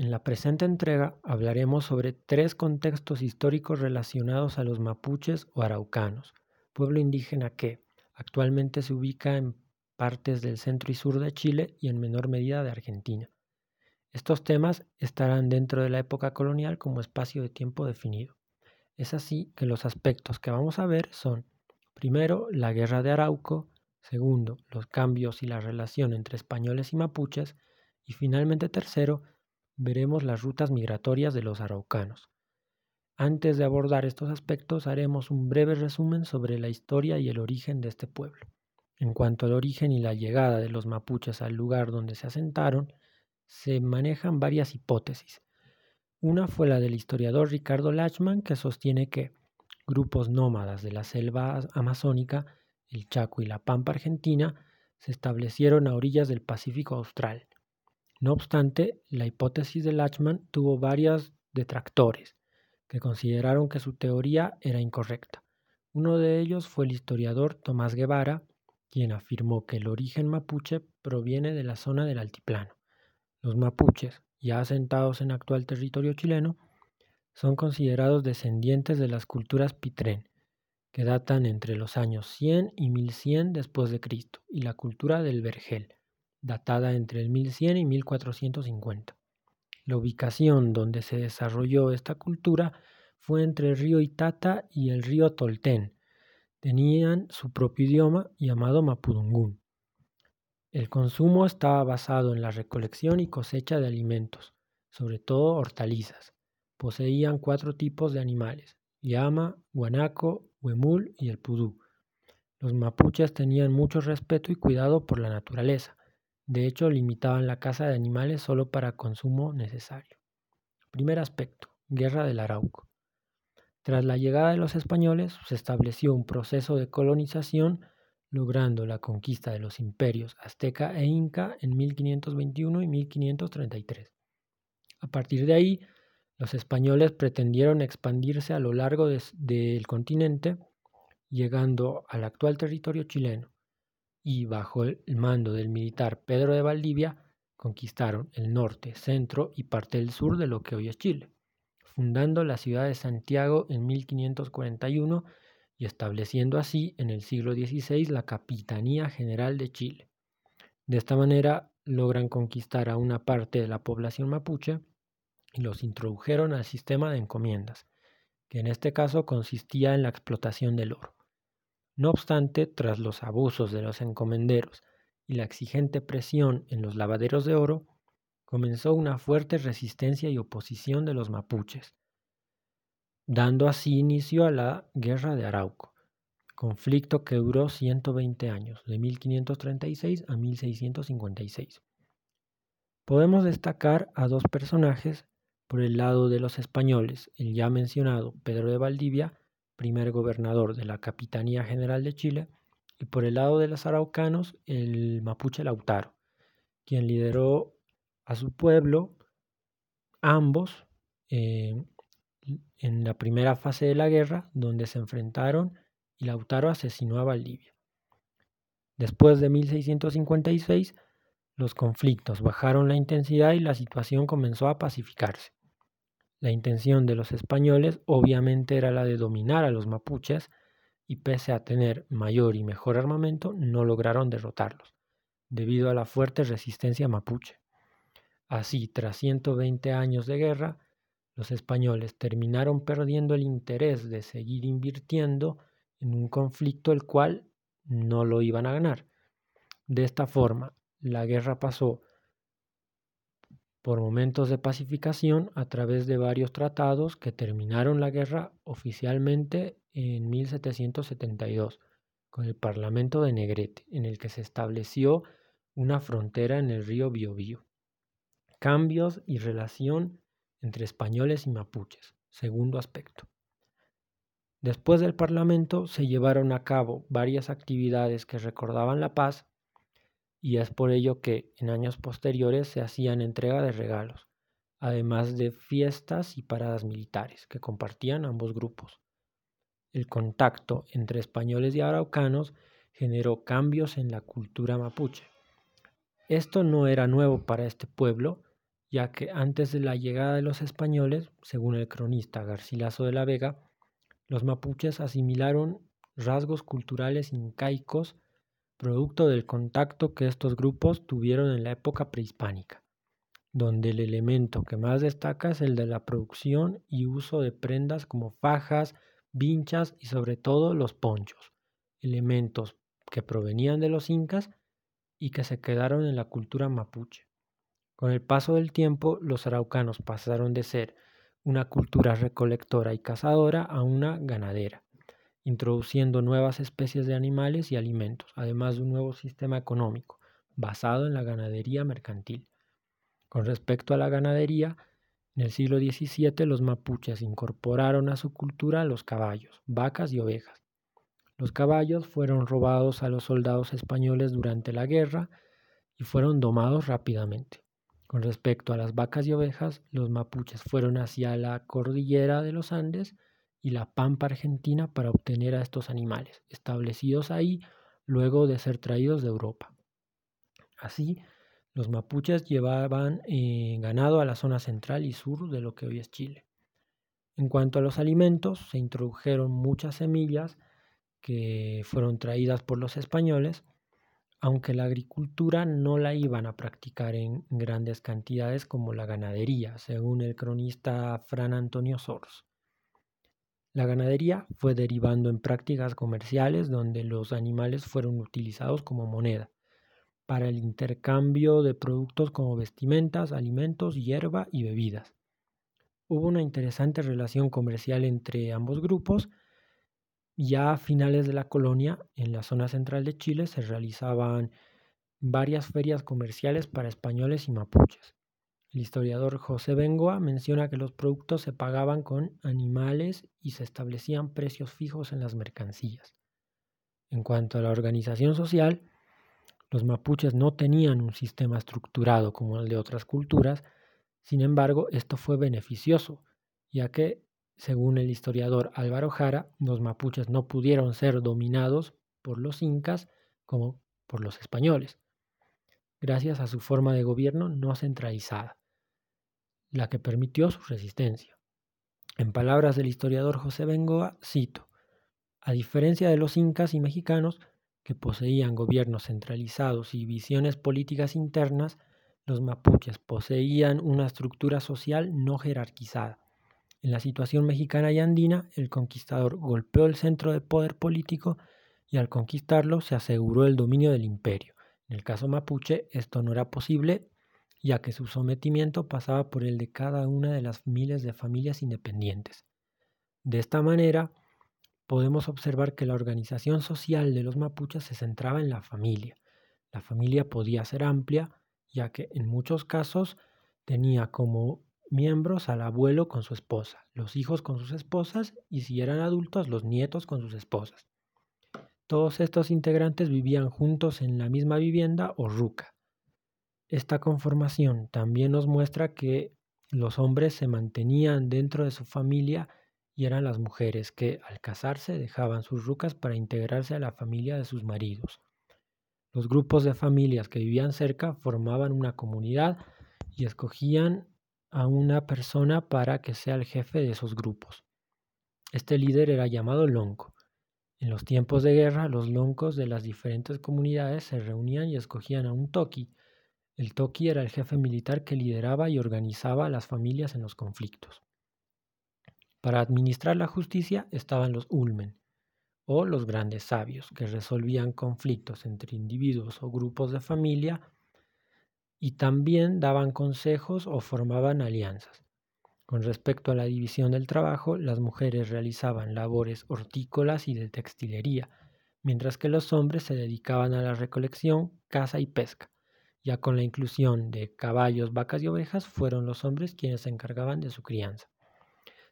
En la presente entrega hablaremos sobre tres contextos históricos relacionados a los mapuches o araucanos, pueblo indígena que actualmente se ubica en partes del centro y sur de Chile y en menor medida de Argentina. Estos temas estarán dentro de la época colonial como espacio de tiempo definido. Es así que los aspectos que vamos a ver son, primero, la guerra de Arauco, segundo, los cambios y la relación entre españoles y mapuches, y finalmente, tercero, veremos las rutas migratorias de los araucanos. Antes de abordar estos aspectos, haremos un breve resumen sobre la historia y el origen de este pueblo. En cuanto al origen y la llegada de los mapuches al lugar donde se asentaron, se manejan varias hipótesis. Una fue la del historiador Ricardo Lachman, que sostiene que grupos nómadas de la selva amazónica, el Chaco y la Pampa argentina, se establecieron a orillas del Pacífico Austral no obstante, la hipótesis de Lachman tuvo varios detractores que consideraron que su teoría era incorrecta. Uno de ellos fue el historiador Tomás Guevara, quien afirmó que el origen mapuche proviene de la zona del altiplano. Los mapuches, ya asentados en actual territorio chileno, son considerados descendientes de las culturas Pitrén, que datan entre los años 100 y 1100 después de Cristo, y la cultura del Vergel, datada entre el 1100 y 1450. La ubicación donde se desarrolló esta cultura fue entre el río Itata y el río Tolten. Tenían su propio idioma llamado Mapudungún. El consumo estaba basado en la recolección y cosecha de alimentos, sobre todo hortalizas. Poseían cuatro tipos de animales, llama, guanaco, huemul y el pudú. Los mapuches tenían mucho respeto y cuidado por la naturaleza, de hecho, limitaban la caza de animales solo para consumo necesario. Primer aspecto, Guerra del Arauco. Tras la llegada de los españoles, se estableció un proceso de colonización, logrando la conquista de los imperios azteca e inca en 1521 y 1533. A partir de ahí, los españoles pretendieron expandirse a lo largo del continente, llegando al actual territorio chileno, y bajo el mando del militar Pedro de Valdivia conquistaron el norte, centro y parte del sur de lo que hoy es Chile, fundando la ciudad de Santiago en 1541 y estableciendo así en el siglo XVI la Capitanía General de Chile. De esta manera logran conquistar a una parte de la población mapuche y los introdujeron al sistema de encomiendas, que en este caso consistía en la explotación del oro. No obstante, tras los abusos de los encomenderos y la exigente presión en los lavaderos de oro, comenzó una fuerte resistencia y oposición de los mapuches, dando así inicio a la Guerra de Arauco, conflicto que duró 120 años, de 1536 a 1656. Podemos destacar a dos personajes por el lado de los españoles, el ya mencionado Pedro de Valdivia primer gobernador de la Capitanía General de Chile, y por el lado de los araucanos, el mapuche Lautaro, quien lideró a su pueblo, ambos, eh, en la primera fase de la guerra, donde se enfrentaron y Lautaro asesinó a Valdivia. Después de 1656, los conflictos bajaron la intensidad y la situación comenzó a pacificarse. La intención de los españoles obviamente era la de dominar a los mapuches y pese a tener mayor y mejor armamento no lograron derrotarlos, debido a la fuerte resistencia mapuche. Así, tras 120 años de guerra, los españoles terminaron perdiendo el interés de seguir invirtiendo en un conflicto el cual no lo iban a ganar. De esta forma, la guerra pasó por momentos de pacificación a través de varios tratados que terminaron la guerra oficialmente en 1772 con el Parlamento de Negrete, en el que se estableció una frontera en el río Biobío. Cambios y relación entre españoles y mapuches. Segundo aspecto. Después del Parlamento se llevaron a cabo varias actividades que recordaban la paz y es por ello que en años posteriores se hacían entrega de regalos, además de fiestas y paradas militares que compartían ambos grupos. El contacto entre españoles y araucanos generó cambios en la cultura mapuche. Esto no era nuevo para este pueblo, ya que antes de la llegada de los españoles, según el cronista Garcilaso de la Vega, los mapuches asimilaron rasgos culturales incaicos producto del contacto que estos grupos tuvieron en la época prehispánica, donde el elemento que más destaca es el de la producción y uso de prendas como fajas, vinchas y sobre todo los ponchos, elementos que provenían de los incas y que se quedaron en la cultura mapuche. Con el paso del tiempo, los araucanos pasaron de ser una cultura recolectora y cazadora a una ganadera introduciendo nuevas especies de animales y alimentos, además de un nuevo sistema económico basado en la ganadería mercantil. Con respecto a la ganadería, en el siglo XVII los mapuches incorporaron a su cultura los caballos, vacas y ovejas. Los caballos fueron robados a los soldados españoles durante la guerra y fueron domados rápidamente. Con respecto a las vacas y ovejas, los mapuches fueron hacia la cordillera de los Andes y la pampa argentina para obtener a estos animales, establecidos ahí luego de ser traídos de Europa. Así, los mapuches llevaban eh, ganado a la zona central y sur de lo que hoy es Chile. En cuanto a los alimentos, se introdujeron muchas semillas que fueron traídas por los españoles, aunque la agricultura no la iban a practicar en grandes cantidades como la ganadería, según el cronista Fran Antonio Soros. La ganadería fue derivando en prácticas comerciales donde los animales fueron utilizados como moneda para el intercambio de productos como vestimentas, alimentos, hierba y bebidas. Hubo una interesante relación comercial entre ambos grupos. Ya a finales de la colonia, en la zona central de Chile, se realizaban varias ferias comerciales para españoles y mapuches. El historiador José Bengoa menciona que los productos se pagaban con animales y se establecían precios fijos en las mercancías. En cuanto a la organización social, los mapuches no tenían un sistema estructurado como el de otras culturas, sin embargo, esto fue beneficioso, ya que, según el historiador Álvaro Jara, los mapuches no pudieron ser dominados por los incas como por los españoles, gracias a su forma de gobierno no centralizada la que permitió su resistencia. En palabras del historiador José Bengoa, cito, a diferencia de los incas y mexicanos, que poseían gobiernos centralizados y visiones políticas internas, los mapuches poseían una estructura social no jerarquizada. En la situación mexicana y andina, el conquistador golpeó el centro de poder político y al conquistarlo se aseguró el dominio del imperio. En el caso mapuche, esto no era posible ya que su sometimiento pasaba por el de cada una de las miles de familias independientes. De esta manera, podemos observar que la organización social de los mapuches se centraba en la familia. La familia podía ser amplia, ya que en muchos casos tenía como miembros al abuelo con su esposa, los hijos con sus esposas y si eran adultos los nietos con sus esposas. Todos estos integrantes vivían juntos en la misma vivienda o ruca. Esta conformación también nos muestra que los hombres se mantenían dentro de su familia y eran las mujeres que al casarse dejaban sus rucas para integrarse a la familia de sus maridos. Los grupos de familias que vivían cerca formaban una comunidad y escogían a una persona para que sea el jefe de esos grupos. Este líder era llamado lonco. En los tiempos de guerra, los loncos de las diferentes comunidades se reunían y escogían a un toqui, el Toki era el jefe militar que lideraba y organizaba a las familias en los conflictos. Para administrar la justicia estaban los ulmen, o los grandes sabios, que resolvían conflictos entre individuos o grupos de familia y también daban consejos o formaban alianzas. Con respecto a la división del trabajo, las mujeres realizaban labores hortícolas y de textilería, mientras que los hombres se dedicaban a la recolección, caza y pesca. Ya con la inclusión de caballos, vacas y ovejas, fueron los hombres quienes se encargaban de su crianza.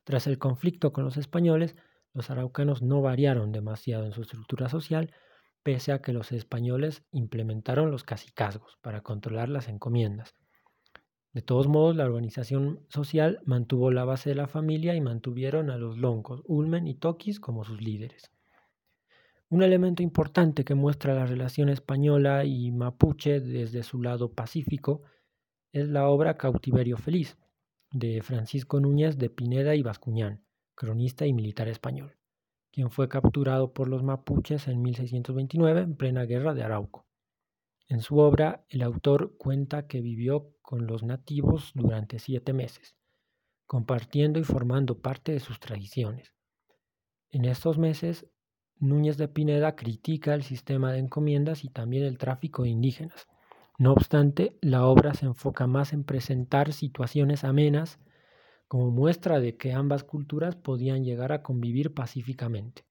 Tras el conflicto con los españoles, los araucanos no variaron demasiado en su estructura social, pese a que los españoles implementaron los cacicazgos para controlar las encomiendas. De todos modos, la organización social mantuvo la base de la familia y mantuvieron a los loncos, ulmen y toquis como sus líderes. Un elemento importante que muestra la relación española y mapuche desde su lado pacífico es la obra Cautiverio Feliz, de Francisco Núñez de Pineda y Bascuñán, cronista y militar español, quien fue capturado por los mapuches en 1629 en plena guerra de Arauco. En su obra, el autor cuenta que vivió con los nativos durante siete meses, compartiendo y formando parte de sus tradiciones. En estos meses, Núñez de Pineda critica el sistema de encomiendas y también el tráfico de indígenas. No obstante, la obra se enfoca más en presentar situaciones amenas como muestra de que ambas culturas podían llegar a convivir pacíficamente,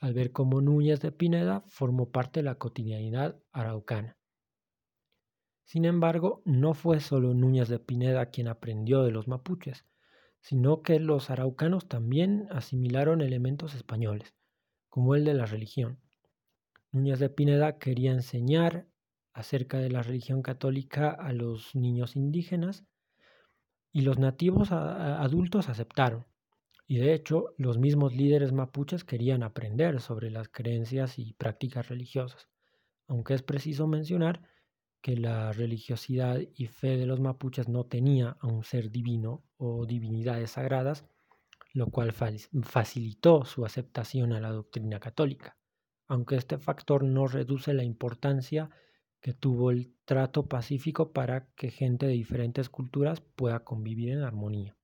al ver cómo Núñez de Pineda formó parte de la cotidianidad araucana. Sin embargo, no fue solo Núñez de Pineda quien aprendió de los mapuches, sino que los araucanos también asimilaron elementos españoles, como el de la religión. Núñez de Pineda quería enseñar acerca de la religión católica a los niños indígenas y los nativos adultos aceptaron. Y de hecho, los mismos líderes mapuches querían aprender sobre las creencias y prácticas religiosas, aunque es preciso mencionar que la religiosidad y fe de los mapuches no tenía a un ser divino o divinidades sagradas, lo cual facilitó su aceptación a la doctrina católica, aunque este factor no reduce la importancia que tuvo el trato pacífico para que gente de diferentes culturas pueda convivir en armonía.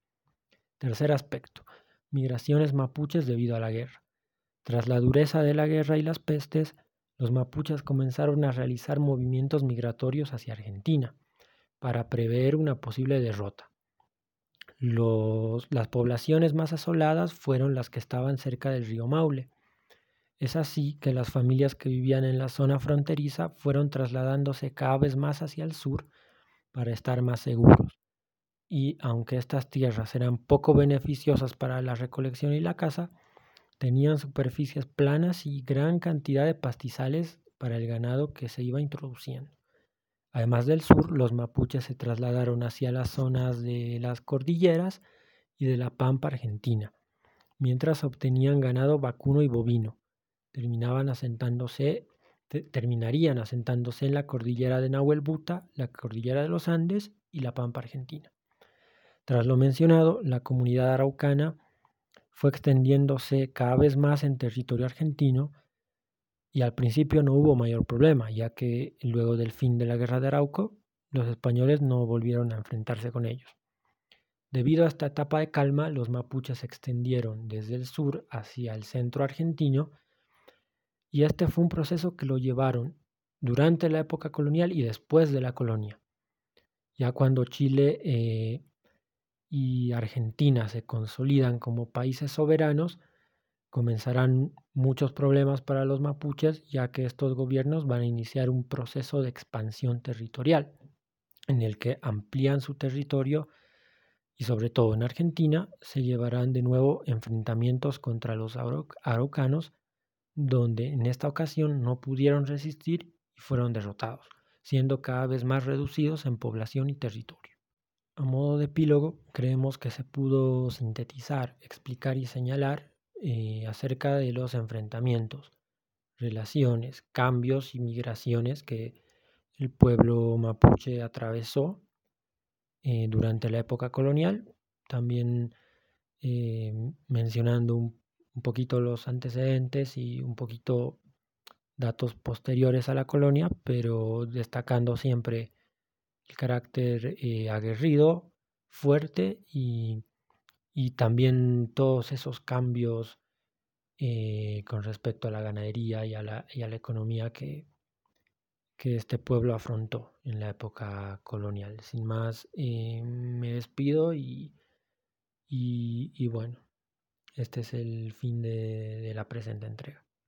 Tercer aspecto, migraciones mapuches debido a la guerra. Tras la dureza de la guerra y las pestes, los mapuches comenzaron a realizar movimientos migratorios hacia Argentina para prever una posible derrota. Las poblaciones más asoladas fueron las que estaban cerca del río Maule. Es así que las familias que vivían en la zona fronteriza fueron trasladándose cada vez más hacia el sur para estar más seguros. Y aunque estas tierras eran poco beneficiosas para la recolección y la caza, Tenían superficies planas y gran cantidad de pastizales para el ganado que se iba introduciendo. Además del sur, los mapuches se trasladaron hacia las zonas de las cordilleras y de la pampa argentina, mientras obtenían ganado vacuno y bovino. Terminaban asentándose, terminarían asentándose en la cordillera de Nahuelbuta, la cordillera de los Andes y la pampa argentina. Tras lo mencionado, la comunidad araucana fue extendiéndose cada vez más en territorio argentino y al principio no hubo mayor problema, ya que luego del fin de la guerra de Arauco, los españoles no volvieron a enfrentarse con ellos. Debido a esta etapa de calma, los mapuches se extendieron desde el sur hacia el centro argentino y este fue un proceso que lo llevaron durante la época colonial y después de la colonia. Ya cuando Chile eh, y Argentina se consolidan como países soberanos, comenzarán muchos problemas para los mapuches, ya que estos gobiernos van a iniciar un proceso de expansión territorial, en el que amplían su territorio y sobre todo en Argentina se llevarán de nuevo enfrentamientos contra los araucanos, donde en esta ocasión no pudieron resistir y fueron derrotados, siendo cada vez más reducidos en población y territorio. A modo de epílogo, creemos que se pudo sintetizar, explicar y señalar eh, acerca de los enfrentamientos, relaciones, cambios y migraciones que el pueblo mapuche atravesó eh, durante la época colonial, también eh, mencionando un, poquito los antecedentes y un poquito datos posteriores a la colonia, pero destacando siempre el carácter aguerrido, fuerte y, también todos esos cambios eh, con respecto a la ganadería y a la, economía que, que, este pueblo afrontó en la época colonial. Sin más, eh, me despido y, y, bueno, este es el fin de la presente entrega.